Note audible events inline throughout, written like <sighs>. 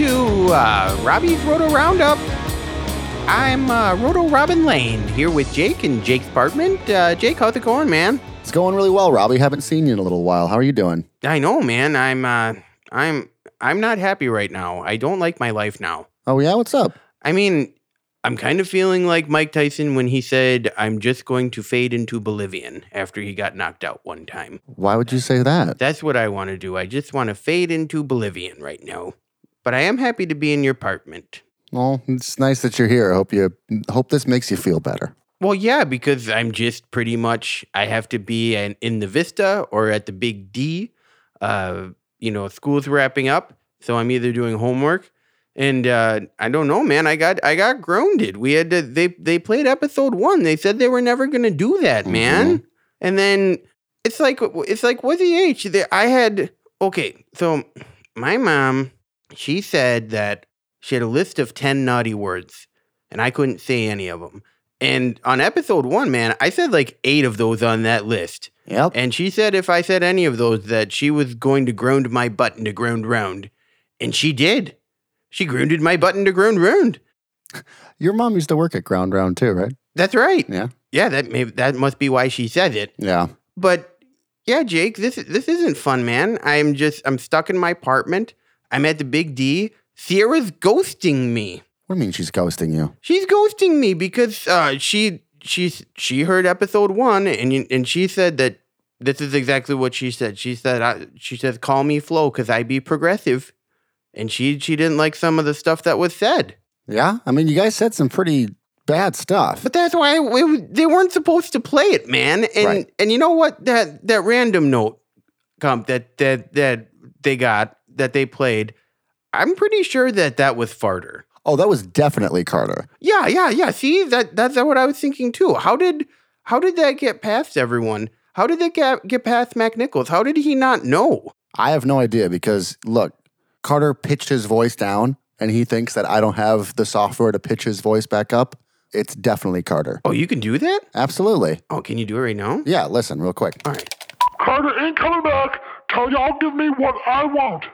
to uh, Robbie's Roto Roundup. I'm uh, Roto Robin Lane here with Jake and Jake's apartment. Uh, Jake, how's it going, man? It's going really well, Robbie. Haven't seen you in a little while. How are you doing? I know, man. I'm uh, I'm I'm not happy right now. I don't like my life now. Oh yeah, what's up? I mean, I'm kind of feeling like Mike Tyson when he said, "I'm just going to fade into Bolivian after he got knocked out one time. Why would you say that? That's what I want to do. I just want to fade into Bolivian right now. But I am happy to be in your apartment. Well, it's nice that you're here. I hope you hope this makes you feel better. Well, yeah, because I'm just pretty much I have to be an, in the Vista or at the Big D. Uh, you know, school's wrapping up, so I'm either doing homework and uh, I don't know, man. I got I got grounded. We had to they they played episode one. They said they were never gonna do that, man. And then it's like it's like what's the? They- I had okay. So my mom, she said that she had a list of ten naughty words, and I couldn't say any of them. And on episode one, man, I said like eight of those on that list. Yep. And she said if I said any of those, that she was going to ground my button to ground round. And she did. She grounded my button to ground round. <laughs> Your mom used to work at Ground Round too, right? That's right. Yeah. Yeah, that may that must be why she said it. Yeah. But yeah, Jake, this this isn't fun, man. I'm just I'm stuck in my apartment. I'm at the big D. Sierra's ghosting me. What do you mean she's ghosting you? She's ghosting me because uh, she she's she heard episode one and and she said that this is exactly what she said. She said I, she says call me Flo because I be progressive, and she she didn't like some of the stuff that was said. Yeah. I mean, you guys said some pretty bad stuff. But that's why they weren't supposed to play it, man. And Right. and you know what that that random note comp that that that they got that they played. I'm pretty sure that that was Farter. Oh, that was definitely Carter. Yeah, yeah, yeah. See, that that's what I was thinking too. How did how did that get past everyone? How did it get get past McNichols? How did he not know? I have no idea because look, Carter pitched his voice down and he thinks that I don't have the software to pitch his voice back up. It's definitely Carter. Oh, you can do that? Absolutely. Oh, can you do it right now? Yeah, listen, real quick. All right. Carter ain't coming back Tell y'all give me what I want.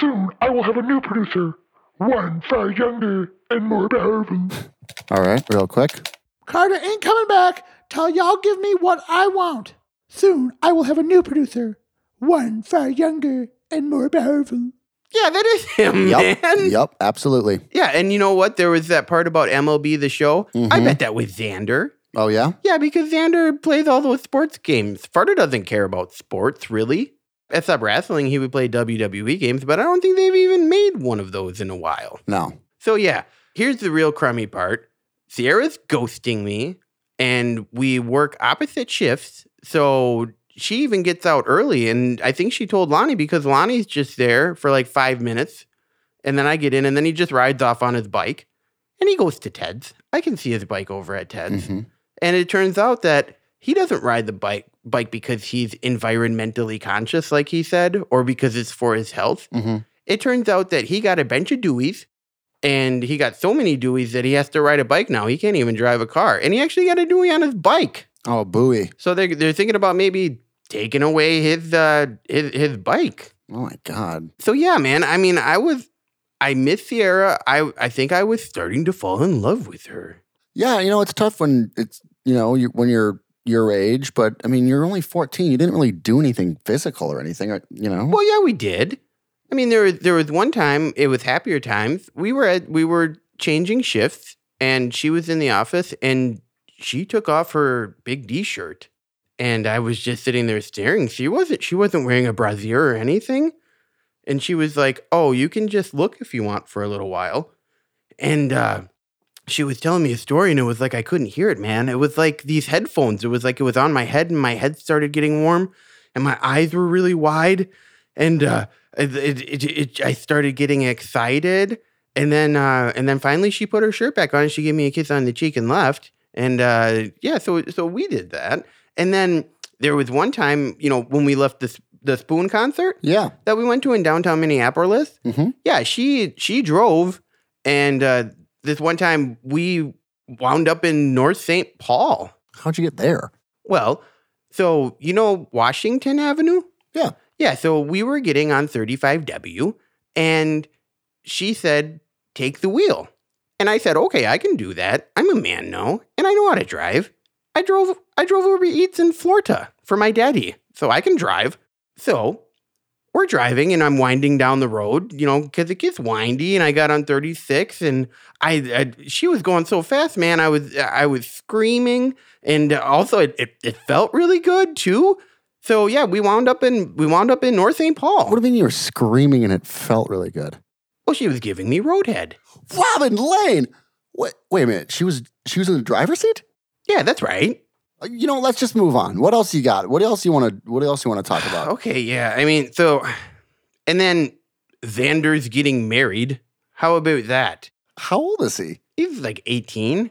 Soon I will have a new producer, one far younger and more powerful. <laughs> All right, real quick. Carter ain't coming back till y'all give me what I want. Soon I will have a new producer, one far younger and more powerful. Yeah, that is him, Yep. man. Yep, absolutely. Yeah, and you know what? There was that part about MLB the show. I Mhm. bet that was Xander. Oh yeah? Yeah, because Xander plays all those sports games. Farter doesn't care about sports, really. Except wrestling, he would play WWE games, but I don't think they've even made one of those in a while. No. So yeah, here's the real crummy part. Sierra's ghosting me, and we work opposite shifts. So she even gets out early, and I think she told Lonnie because Lonnie's just there for like five minutes, and then I get in, and then he just rides off on his bike, and he goes to Ted's. I can see his bike over at Ted's, hmm and it turns out that he doesn't ride the bike bike because he's environmentally conscious, like he said, or because it's for his health hmm it turns out that he got a bunch of Deweys and he got so many Deweys that he has to ride a bike now. He can't even drive a car. And he actually got a Dewey on his bike. Oh, buoy. So they're, they're thinking about maybe taking away his, uh, his, his bike. Oh my God. So yeah, man, I mean, I was, I miss Sierra. I, I think I was starting to fall in love with her. Yeah, you know, it's tough when it's, you know, you, when you're your age, but I mean, you're only 14. You didn't really do anything physical or anything, or- you know? Well, yeah, we did. I mean, there there was one time it was happier times. We were at we were changing shifts, and she was in the office, and she took off her big D shirt, and I was just sitting there staring. She wasn't she wasn't wearing a brassiere or anything, and she was like, "Oh, you can just look if you want for a little while," and uh, she was telling me a story, and it was like I couldn't hear it, man. It was like these headphones. It was like it was on my head, and my head started getting warm, and my eyes were really wide and uh, it, it, it, I started getting excited, and then uh, and then finally she put her shirt back on and she gave me a kiss on the cheek and left, and uh, yeah, so so we did that, and then there was one time, you know, when we left the the Spoon concert yeah. that we went to in downtown Minneapolis. Mhm. Yeah, she she drove, and uh, this one time we wound up in North St. Paul. How'd you get there? Well, so you know Washington Avenue? Yeah. Yeah, so we were getting on 35W and she said, take the wheel. And I said, okay, I can do that. I'm a man now, and I know how to drive. I drove I drove Uber Eats in Florida for my daddy, so I can drive. So we're driving and I'm winding down the road, you know, because it gets windy. And I got on 36, and I, I she was going so fast, man. I was I was screaming, and also it, it, it felt really good too. So yeah, we wound up in we wound up in North St. Paul. What do you mean you were screaming and it felt really good? Well, she was giving me roadhead. Robin Lane. Wait, wait a minute. She was she was in the driver's seat. Yeah, that's right. You know, let's just move on. What else you got? What else you want to? What else you want to talk about? <sighs> Okay, yeah. I mean, so, and then Xander's getting married. How about that? How old is he? He's like 18.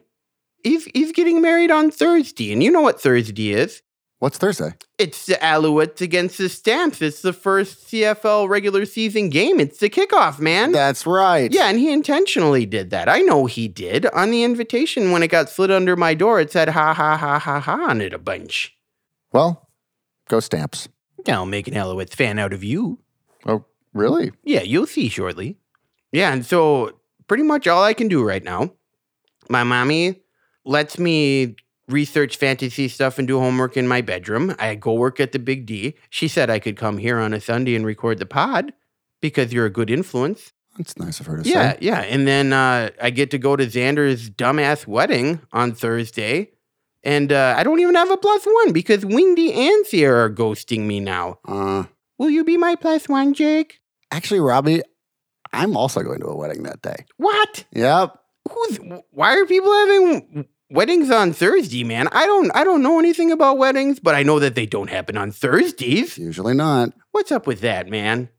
He's, he's getting married on Thursday. And you know what Thursday is? What's Thursday? It's the Alouettes against the Stamps. It's the first CFL regular season game. It's the kickoff, man. That's right. yeah, and he intentionally did that. I know he did. On the invitation, when it got slid under my door, it said ha ha ha ha ha on it a bunch. Well, go stamps. I'll make an Alouettes fan out of you. Oh, really? Yeah, you'll see shortly. Yeah, and so pretty much all I can do right now, my mommy lets me research fantasy stuff and do homework in my bedroom. I go work at the Big D. She said I could come here on a Sunday and record the pod because you're a good influence. That's nice of her to Yeah, say. yeah. Yeah. And then uh, I get to go to Xander's dumbass wedding on Thursday. And uh, I don't even have a plus one because Windy and Sierra are ghosting me now. Uh, Will you be my plus one, Jake? actually, Robbie, I'm also going to a wedding that day. What? Yep. who's why are people having weddings on Thursday, man? I don't I don't know anything about weddings, but I know that they don't happen on Thursdays. Usually not. What's up with that, man?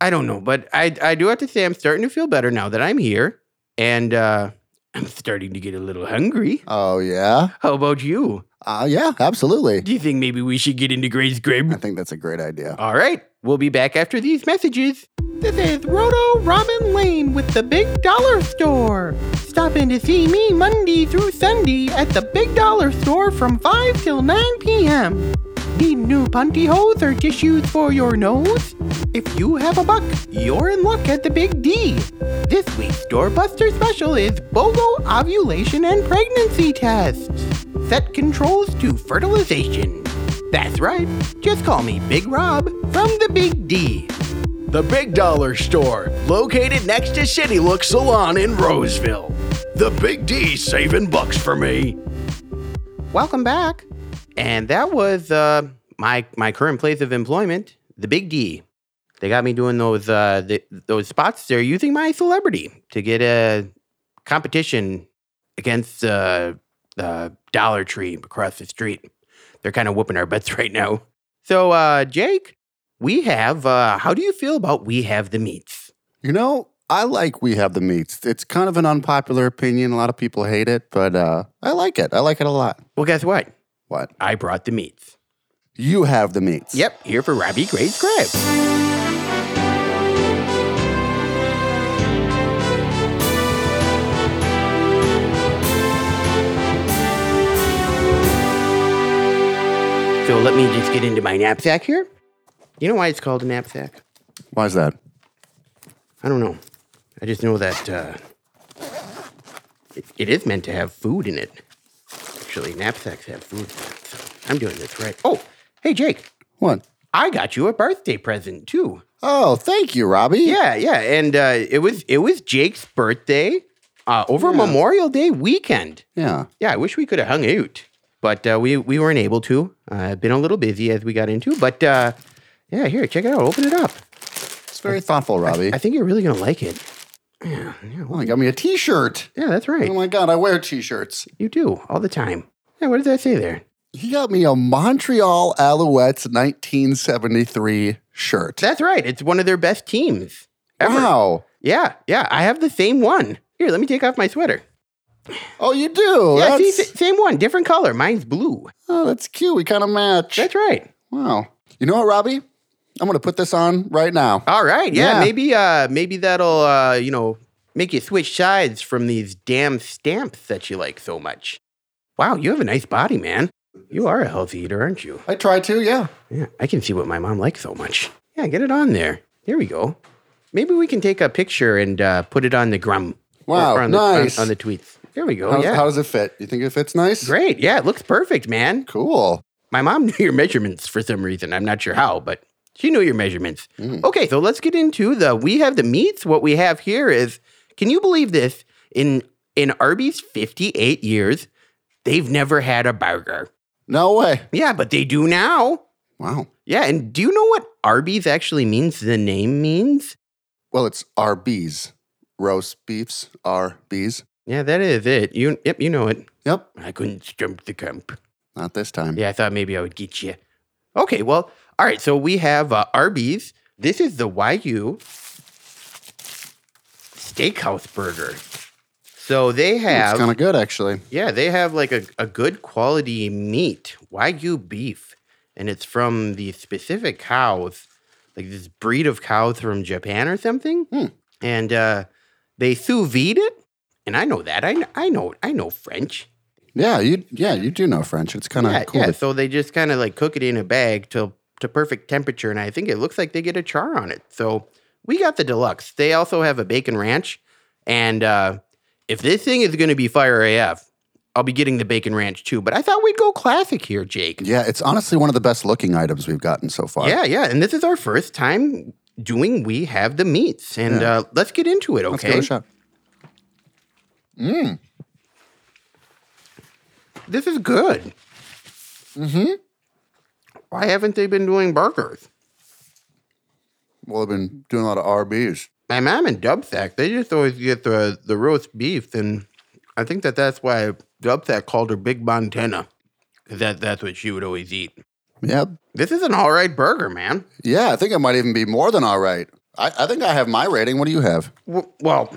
I don't know, but I I do have to say I'm starting to feel better now that I'm here. And uh I'm starting to get a little hungry. Oh yeah. How about you? Uh, yeah. Absolutely. Do you think maybe we should get into Grades Grub? I think that's a great idea. All right, we'll be back after these messages. This is Roto Robin Lane with the Big Dollar Store. Stop in to see me Monday through Sunday at the Big Dollar Store from 5 till 9 p.m. Need new pantyhose or tissues for your nose? If you have a buck, you're in luck at the Big D. This week's doorbuster special is BOGO ovulation and pregnancy tests. Set controls to fertilization. That's right, just call me Big Rob from the Big D. The Big Dollar Store, located next to City Look Salon in Roseville. The Big D saving bucks for me. Welcome back. And that was uh, my my current place of employment, the Big D. They got me doing those uh, the, those spots. They're using my celebrity to get a competition against uh, the Dollar Tree across the street. They're kind of whooping our butts <laughs> right now. So, uh, Jake, we have. Uh, how do you feel about we have the meats? You know, I like we have the meats. It's kind of an unpopular opinion. A lot of people hate it, but uh, I like it. I like it a lot. Well, guess what? What? I brought the meats. You have the meats. Yep, here for Robbie Grades Grub. So let me just get into my knapsack here. You know why it's called a knapsack? Why is that? I don't know. I just know that uh, it, it is meant to have food in it. Actually, knapsacks have food. in it, So I'm doing this right. Oh, hey, Jake. What? I got you a birthday present too. Oh, thank you, Robbie. Yeah, yeah, and uh, it was it was Jake's birthday uh, over Memorial Day weekend. Yeah. Yeah, I wish we could have hung out, but uh, we we weren't able to. Uh, been a little busy as we got into, but uh, yeah, here, check it out. Open it up. It's very thoughtful, Robbie. I think you're really gonna like it. Yeah, yeah, oh, he got me a T-shirt. yeah, that's right. Oh my God, I wear T-shirts. You do all the time. Yeah, what did that say there? He got me a Montreal Alouettes 1973 shirt. That's right. It's one of their best teams ever. Wow. Yeah, yeah. I have the same one. Here, let me take off my sweater. Oh, you do. yeah, see, that's, sa- same one, different color. Mine's blue. oh, that's cute. We kind of match. That's right. Wow. You know what, Robbie? I'm to put this on right now. All right. Yeah, Yeah. maybe uh maybe that'll uh, you know, make you switch sides from these damn stamps that you like so much. Wow, you have a nice body, man. You are a healthy eater, aren't you? I try to, yeah. Yeah, I can see what my mom likes so much. Yeah, get it on there. There we go. Maybe we can take a picture and uh, put it on the grum. Wow, or on the, on- nice. On, the tweets. There we go. How, yeah. how does it fit? You think it fits nice? Great. Yeah, it looks perfect, man. Cool. My mom knew your measurements for some reason. I'm not sure how, but she knew your measurements. Mm-hmm. Okay, so let's get into the we have the meats. What we have here is can you believe this? In in Arby's 58 years, they've never had a burger. No way. Yeah, but they do now. Wow. Yeah, and do you know what Arby's actually means? The name means? Well, it's RBs. Roast beefs are bees. Yeah, that is it. You yep, you know it. Yep. I couldn't stump the camp. Not this time. Yeah, I thought maybe I would get you. Okay, well, all right. So we have uh, Arby's. This is the Wagyu Steakhouse Burger. So they have. It's kind of good, actually. yeah, they have like a, a good quality meat, Wagyu beef, and it's from the specific cows, like this breed of cows from Japan or something. Hmm. And uh, they sous vide it, and I know that. I I know I know French. Yeah, you yeah you do know French. It's kind of Yeah, cool. yeah. So they just kind of like cook it in a bag to to perfect temperature, and I think it looks like they get a char on it. So we got the deluxe. They also have a bacon ranch, and uh, if this thing is going to be fire AF, I'll be getting the bacon ranch too. But I thought we'd go classic here, Jake. yeah, it's honestly one of the best looking items we've gotten so far. Yeah, yeah. And this is our first time doing. We have the meats, and Yeah. uh, let's get into it. Let's Okay. give it a shot. This is good. Mm-hmm. Why haven't they been doing burgers? Well, I've been doing a lot of RBs. My mom and Dubsack, they just always get the the roast beef, and I think that that's why Dubsack called her Big Montana, 'cause that that's what she would always eat. Yep. This is an all right burger, man. Yeah, I think it might even be more than all right. I, I think I have my rating. What do you have? W- well,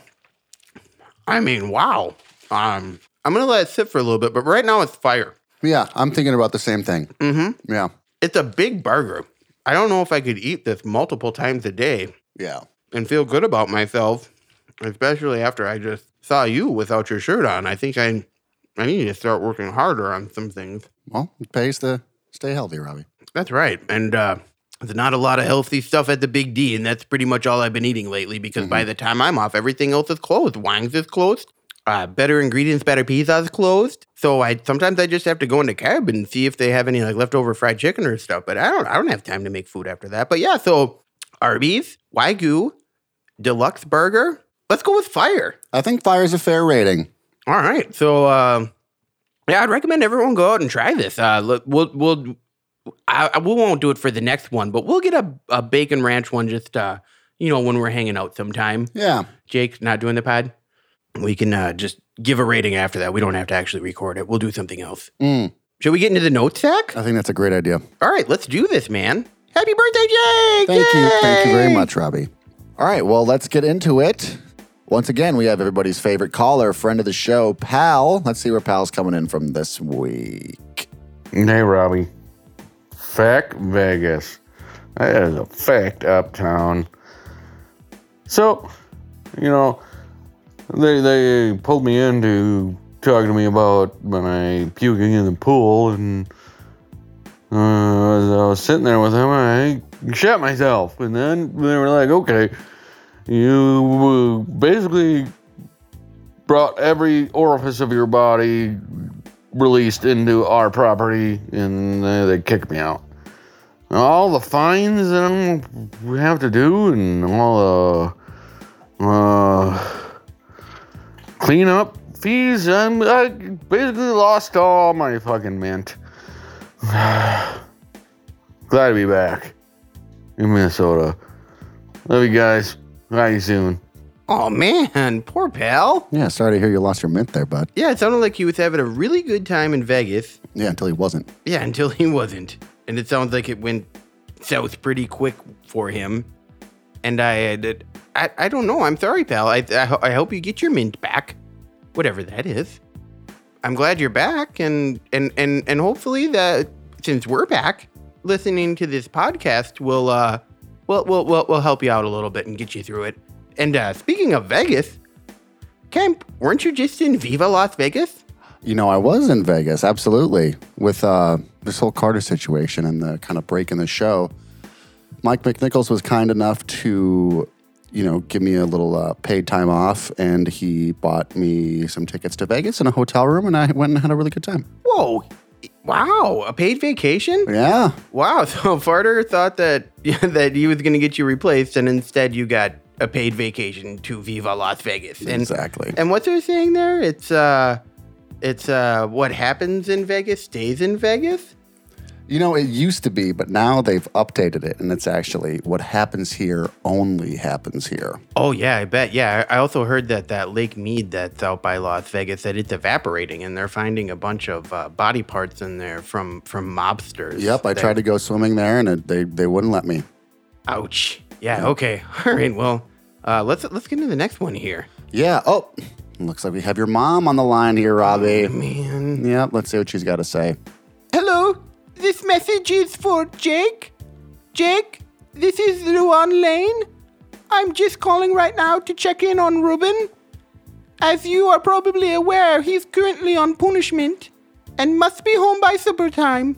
I mean, wow. Um, I'm gonna let it sit for a little bit, but right now it's fire. Yeah, I'm thinking about the same thing. Mm-hmm. Yeah. It's a big burger. I don't know if I could eat this multiple times a day Yeah. and feel good about myself, especially after I just saw you without your shirt on. I think I I need to start working harder on some things. Well, it pays to stay healthy, Robbie. That's right. And uh, there's not a lot of healthy stuff at the Big D, and that's pretty much all I've been eating lately because by the time I'm off, everything else is closed. Wang's is closed. Uh, better ingredients, better pizza is closed. So I sometimes I just have to go into Cab and see if they have any like leftover fried chicken or stuff. But I don't I don't have time to make food after that. But yeah, so Arby's, Wagyu, deluxe burger. Let's go with fire. I think fire's a fair rating. All right. So, uh, yeah, I'd recommend everyone go out and try this. Uh, look, we'll, we'll, I, I- we won't do it for the next one, but we'll get a, a bacon ranch one just, uh, you know, when we're hanging out sometime. Yeah. Jake's not doing the pod. We can uh, just give a rating after that. We don't have to actually record it. We'll do something else. Mm, Should we get into the Notesack? I think that's a great idea. All right, let's do this, man. Happy birthday, Jake! Thank you. Thank you very much, Robbie. All right. Well, let's get into it. Once again, we have everybody's favorite caller, friend of the show, Pal. Let's see where Pal's coming in from this week. Hey, Robbie. Fact Vegas. That is a fact uptown. So, you know, they they pulled me in to talk to me about my puking in the pool, and uh, as I was sitting there with them, I shot myself, and then they were like, "Okay, you basically brought every orifice of your body released into our property and they kicked me out. All the fines that I'm, we have to do and all the uh, cleanup fees, I'm, I basically lost all my fucking mint. <sighs> Glad to be back in Minnesota. Love you guys. Bye you soon. Oh, man, poor pal. Yeah, sorry to hear you lost your mint there, bud. Yeah, it sounded like he was having a really good time in Vegas. Yeah, until he wasn't. Yeah, until he wasn't. And it sounds like it went south pretty quick for him. And I, uh, I, I don't know. I'm sorry, pal. I, I, I hope you get your mint back, whatever that is. I'm glad you're back, and and and and hopefully that since we're back, listening to this podcast will uh, will will will will help you out a little bit and get you through it. And uh, speaking of Vegas, Kemp, weren't you just in Viva Las Vegas? You know, I was in Vegas, absolutely, with uh, this whole Carter situation and the kind of break in the show. Mike McNichols was kind enough to you know, give me a little uh, paid time off, and he bought me some tickets to Vegas and a hotel room, and I went and had a really good time. Whoa. Wow. A paid vacation? Yeah, Wow. <laughs> So Farter thought that <laughs> that he was going to get you replaced, and instead you got a paid vacation to Viva Las Vegas. And, exactly. And what's they're saying there? It's uh, it's uh, what happens in Vegas stays in Vegas. You know, it used to be, but now they've updated it, and it's actually what happens here only happens here. Oh yeah, I bet. Yeah, I also heard that that Lake Mead that's out by Las Vegas that it's evaporating, and they're finding a bunch of uh, body parts in there from from mobsters. Yep, I that- tried to go swimming there, and it, they they wouldn't let me. Ouch. Yeah. Okay. <laughs> All right. Well, uh, let's let's get into the next one here. Yeah. Oh, looks like we have your mom on the line here, Robbie. Man. Yep. Let's see what she's got to say. Hello. This message is for Jake. Jake, this is Luanne Lane. I'm just calling right now to check in on Ruben. As you are probably aware, he's currently on punishment and must be home by supper time.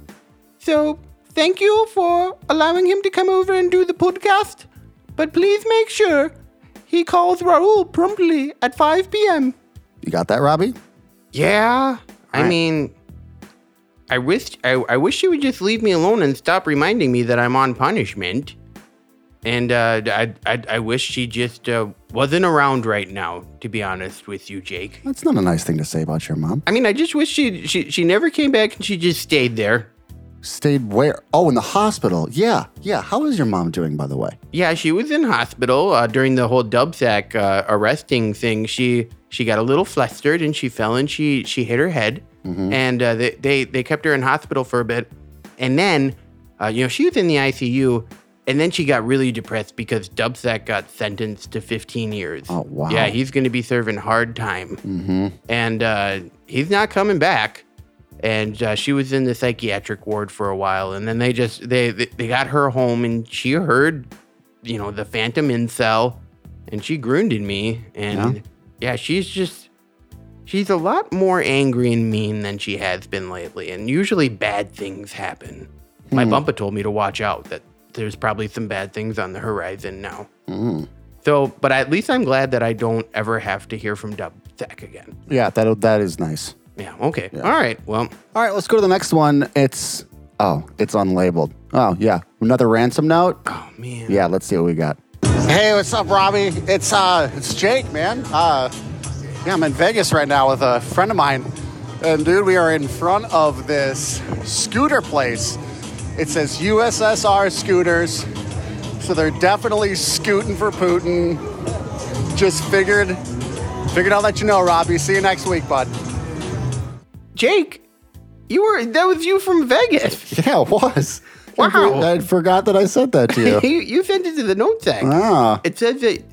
So, thank you for allowing him to come over and do the podcast. But please make sure he calls Raul promptly at 5 p.m. You got that, Robbie? Yeah, I Alright. mean, I wish I, I wish you would just leave me alone and stop reminding me that I'm on punishment. And uh, I, I I wish she just uh, wasn't around right now. To be honest with you, Jake. That's not a nice thing to say about your mom. I mean, I just wish she she she never came back and she just stayed there. Stayed where? Oh, in the hospital. Yeah, yeah. How is your mom doing, by the way? Yeah, she was in hospital uh, during the whole Dubsack uh, arresting thing. She she got a little flustered and she fell and she she hit her head, and uh, they, they they kept her in hospital for a bit, and then uh, you know she was in the ICU, and then she got really depressed because Dubsack got sentenced to 15 years. Oh, wow. Yeah, he's going to be serving hard time, mm-hmm. and uh, he's not coming back. And uh, she was in the psychiatric ward for a while, and then they just they they they got her home, and she heard you know, the Phantom Incel, and she grounded me. And yeah. she's just, she's a lot more angry and mean than she has been lately. And usually bad things happen. My bumpa told me to watch out that there's probably some bad things on the horizon now. So, but at least I'm glad that I don't ever have to hear from Dub Tech again. Yeah, that that is nice. Yeah, okay. All right. Well, All right, let's go to the next one. It's oh, it's unlabeled. Oh yeah, another ransom note. oh man. Yeah, let's see what we got. Hey, what's up, Robbie? It's uh, it's Jake, man. Uh, yeah, I'm in Vegas right now with a friend of mine, and dude, we are in front of this scooter place. It says USSR scooters, so they're definitely scooting for Putin. Just figured, figured I'll let you know, Robbie. See you next week, bud. Jake, you were, that was you from Vegas. <laughs> Yeah, it was. Wow. I forgot that I said that to you. <laughs> you, you sent it to the Notesack. ah, It says that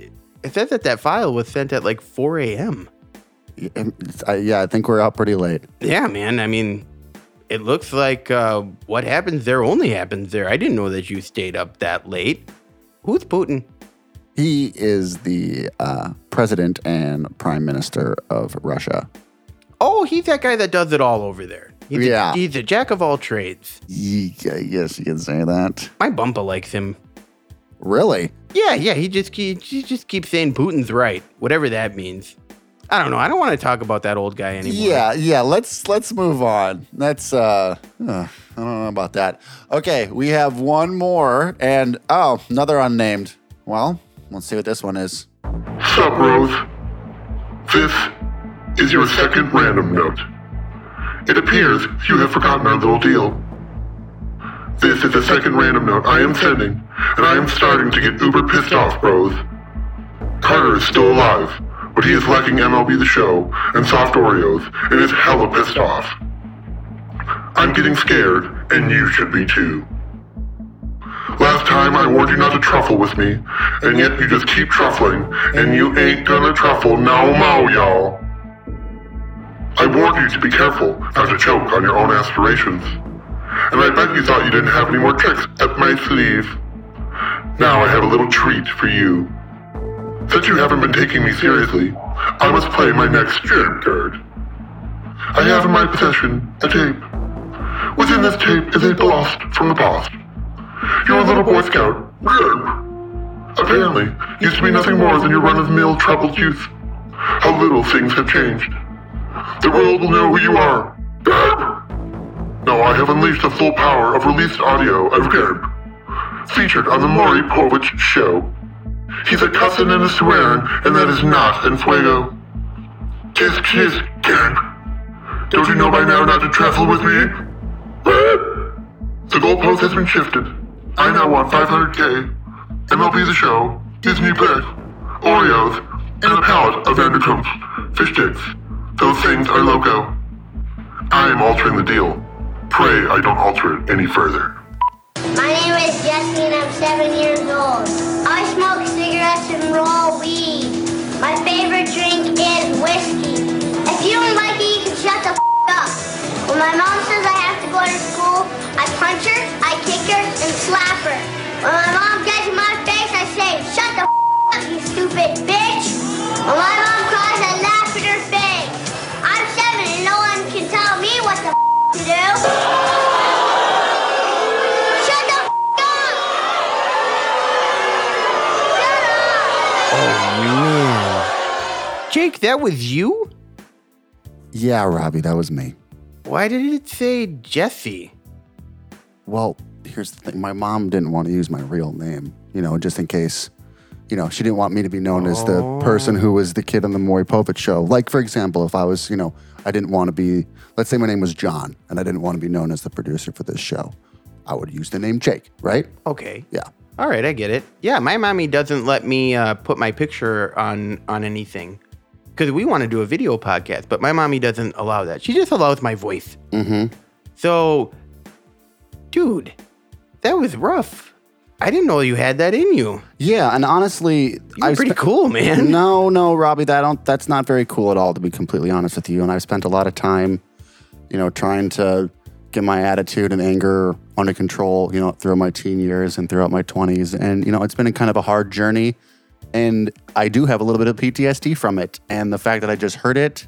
it says that that file was sent at like 4 a.m. I, yeah, I think we're out pretty late. Yeah, man. I mean, it looks like uh, what happens there only happens there. I didn't know that you stayed up that late. Who's Putin? He is the uh, president and prime minister of Russia. Oh, he's that guy that does it all over there. He's Yeah. A, he's a jack of all trades. Ye- I guess you can say that. My bumpa likes him. Really? Yeah, yeah. He just he, he just keeps saying Putin's right, whatever that means. I don't know. I don't want to talk about that old guy anymore. Yeah, yeah. Let's let's move on. That's uh, uh, I don't know about that. Okay, we have one more, and oh, another unnamed. Well, let's see what this one is. Sup, Rose? This is your second random note. It appears you have forgotten our little deal. This is the second random note I am sending, and I am starting to get uber pissed off, bros. Carter is still alive, but he is lacking MLB The Show and soft Oreos, and is hella pissed off. I'm getting scared, and you should be too. Last time I warned you not to truffle with me, and yet you just keep truffling, and you ain't gonna truffle no mo, y'all. I warned you to be careful not to choke on your own aspirations. And I bet you thought you didn't have any more tricks up my sleeve. Now I have a little treat for you. Since you haven't been taking me seriously, I must play my next trip card. I have in my possession a tape. Within this tape is a blast from the past. You're a little Boy Scout. Gerb. Apparently used to be nothing more than your run-of-the-mill troubled youth. How little things have changed. The world will know who you are. Garb! Now I have unleashed the full power of released audio of Garb, featured on the Maury Povich Show. He's a cussing and a swearing, and that is not en fuego. Kiss, kiss, Garb. Don't you know by now not to trifle with me? The goalpost has been shifted. I now want 500k, MLB The Show, Disney Plus, Oreos, and a pallet of Van de Kamp's, fish sticks. Those things are loco. I am altering the deal. Pray I don't alter it any further. My name is Jesse and I'm seven years old. I smoke cigarettes and roll weed. My favorite drink is whiskey. If you don't like it, you can shut the f- up. When my mom says I have to go to school, I punch her, I kick her, and slap her. When my mom that was you. Yeah, Robbie, that was me. Why did it say Jesse? Well, here's the thing. My mom didn't want to use my real name, you know, just in case, you know, she didn't want me to be known as the person who was the kid on the Maury Povich show. Like, for example, if I was, you know, I didn't want to be, let's say my name was John and I didn't want to be known as the producer for this show, I would use the name Jake, right? Okay. Yeah. All right, I get it. Yeah, my mommy doesn't let me uh, put my picture on on anything because we want to do a video podcast, but my mommy doesn't allow that. She just allows my voice. Mm-hmm. So, dude, that was rough. I didn't know you had that in you. Yeah, and honestly, I'm pretty spe- cool, man. No, no, Robbie, that don't that's not very cool at all to be completely honest with you. And I've spent a lot of time, you know, trying to get my attitude and anger under control, you know, throughout my teen years and throughout my 20s. And you know, it's been a kind of a hard journey and I do have a little bit of PTSD from it. And the fact that I just heard it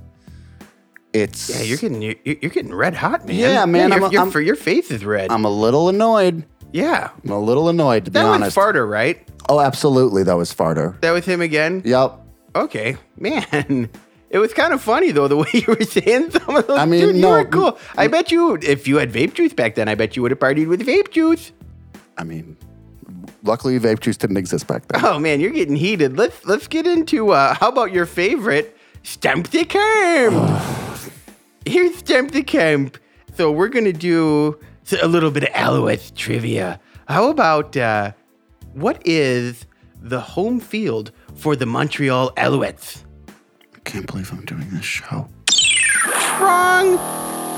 it's Yeah, you're getting you're, you're getting red hot, man. Yeah, man, your, I'm a- your, I'm- for your face is red. I'm a little annoyed. yeah, I'm a little annoyed to be that was. Farter, right? oh, absolutely, that was Farter. That was him again. Yep. Okay, man. <laughs> It was kind of funny though the way <laughs> you were saying some of those. I mean, Dude, you no, were cool. I bet you, if you had vape juice back then, I bet you would have partied with vape juice. I mean, luckily vape juice didn't exist back then. Oh man, you're getting heated. Let's let's get into uh, how about your favorite stamp the camp? <sighs> Here's stamp the camp. So we're gonna do a little bit of Alouettes trivia. How about uh, what is the home field for the Montreal Alouettes? I can't believe I'm doing this show. Wrong.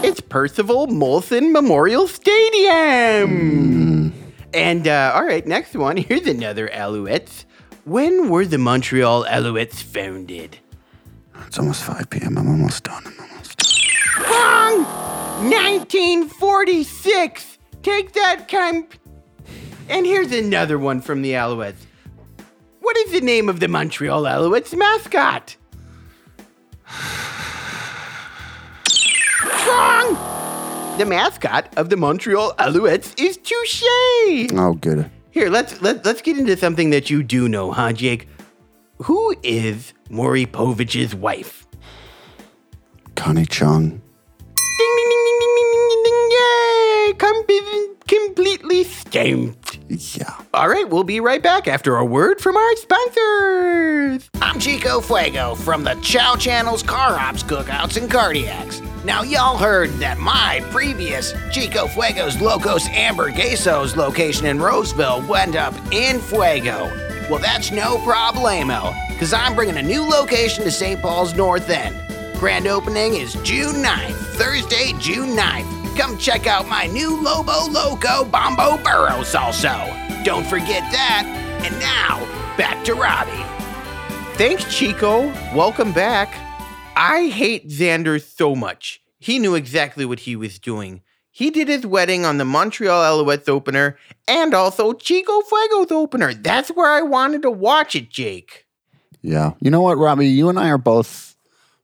It's Percival Molson Memorial Stadium. And uh, all right, next one. <laughs> Here's another Alouettes. When were the Montreal Alouettes founded? It's almost 5 p.m. I'm almost done. I'm almost done. Wrong. 1946. Take that, Kemp. And here's another one from the Alouettes. What is the name of the Montreal Alouettes mascot? <sighs> Wrong. The mascot of the Montreal Alouettes is Touche. Oh, good. Here, let's let, let's get into something that you do know, huh, Jake? Who is Maury Povich's wife? Connie Chung. Ding ding ding ding ding ding ding ding! Yay! Com- completely stamped. Yeah. All right, we'll be right back after a word from our sponsors. I'm Chico Fuego from the Chow Channel's Car Ops Cookouts and Cardiacs. Now, y'all heard that my previous Chico Fuego's Locos Hamburguesos location in Roseville went up in Fuego. Well, that's no problemo, because I'm bringing a new location to St. Paul's North End. Grand opening is June 9th, Thursday, June 9th. Come check out my new Lobo Loco Bombo Burros also. Don't forget that. And now, back to Robbie. Thanks, Chico. Welcome back. I hate Xander so much. He knew exactly what he was doing. He did his wedding on the Montreal Alouettes opener and also Chico Fuego's opener. That's where I wanted to watch it, Jake. Yeah. You know what, Robbie? You and I are both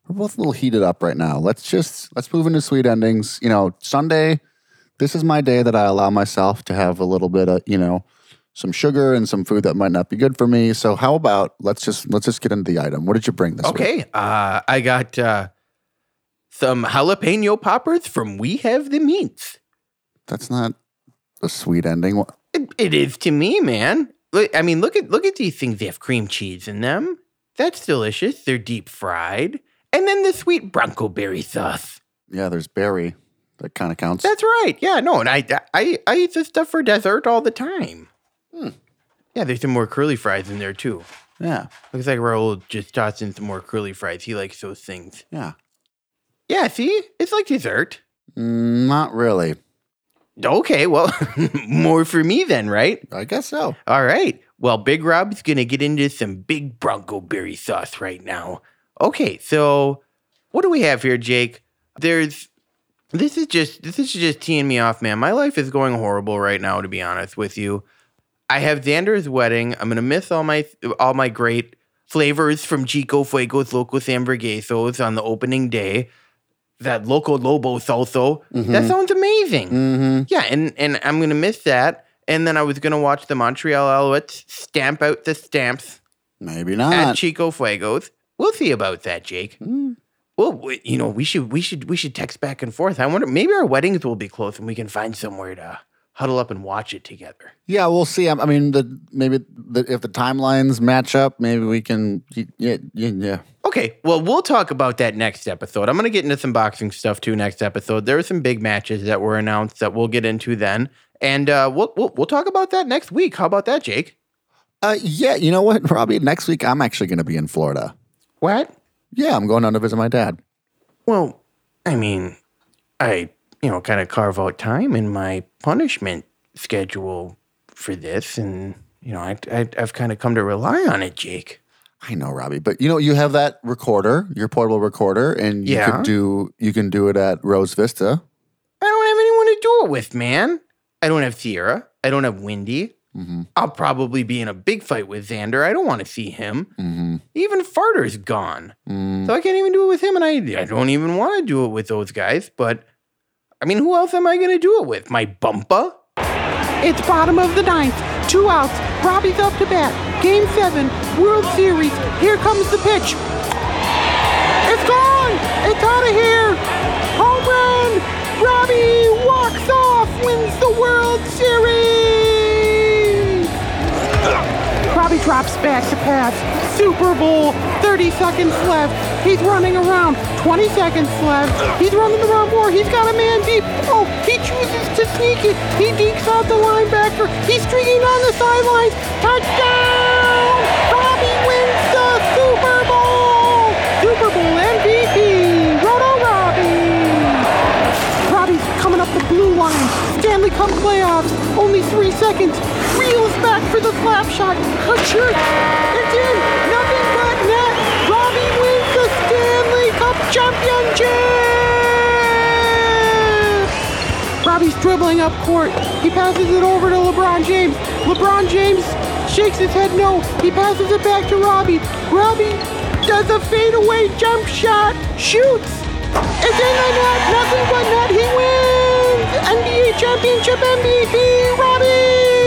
we're both a little heated up right now. Let's just let's move into sweet endings. You know, Sunday, this is my day that I allow myself to have a little bit of, you know, some sugar and some food that might not be good for me. So how about let's just let's just get into the item. What did you bring this week? Okay, uh, I got uh, some jalapeno poppers from We Have the Meats. That's not a sweet ending. It, it is to me, man. Look, I mean, look at look at these things. They have cream cheese in them. That's delicious. They're deep fried, and then the sweet bronco berry sauce. Yeah, there's berry. That kind of counts. That's right. Yeah, no, and I I I eat this stuff for dessert all the time. Hmm. Yeah, there's some more curly fries in there too. yeah, Looks like Raul just tossed in some more curly fries. He likes those things. yeah. Yeah, see, it's like dessert. Not really. Okay, well, <laughs> more for me then, right? I guess so. All right. Well, Big Rob's gonna get into some big Bronco berry sauce right now. Okay, so what do we have here, Jake? There's this is just this is just teeing me off, man. My life is going horrible right now, to be honest with you. I have Xander's wedding. I'm gonna miss all my all my great flavors from Chico Fuegos Locos Hamburguesos on the opening day. That Loco Lobo salsa. That sounds amazing. Mm-hmm. Yeah, and and I'm gonna miss that. And then I was gonna watch the Montreal Alouettes stamp out the stamps Maybe not at. Chico Fuegos. We'll see about that, Jake. Well, you know, we should we should we should text back and forth. I wonder maybe our weddings will be close and we can find somewhere to huddle up and watch it together. yeah, we'll see. I I mean, the maybe the, if the timelines match up, maybe we can. Yeah, yeah, yeah. Okay, well, we'll talk about that next episode. I'm going to get into some boxing stuff too next episode. There are some big matches that were announced that we'll get into then, and uh, we'll, we'll we'll talk about that next week. How about that, Jake? Uh, yeah. You know what, Robbie? Next week, I'm actually going to be in Florida. What? Yeah, I'm going down to visit my dad. Well, I mean, I, you know, kind of carve out time in my punishment schedule for this, and, you know, I, I, I've kind of come to rely on it, Jake. I know, Robbie, but you know, you have that recorder, your portable recorder, and you Yeah. could do you can do it at Rose Vista. I don't have anyone to do it with, man. I don't have Sierra. I don't have Windy. Mm-hmm. I'll probably be in a big fight with Xander. I don't want to see him. Mm-hmm. Even Farter's gone. Mm. So I can't even do it with him, and I, I don't even want to do it with those guys. But, I mean, who else am I going to do it with? My bumpa? It's bottom of the ninth. Two outs. Robbie's up to bat. Game seven. World Series. Here comes the pitch. It's gone. It's out of here. Home run. Robbie walks off. Wins the World Series. Robbie drops back to pass. Super Bowl. 30 seconds left. He's running around. 20 seconds left. He's running around more. He's got a man deep. Oh, he chooses to sneak it. He dekes out the linebacker. He's streaking on the sidelines. Touchdown! Robbie wins the Super Bowl. Super Bowl MVP. Roto Robbie. Robbie's coming up the blue line. Stanley Cup playoffs. Only three seconds. Back for the slap shot. Ka-church. It's in. Nothing but net. Robbie wins the Stanley Cup championship. Robbie's dribbling up court. He passes it over to LeBron James. LeBron James shakes his head no. He passes it back to Robbie. Robbie does a fadeaway jump shot. Shoots. It's in the net. Nothing but net. He wins. NBA championship MVP. Robbie.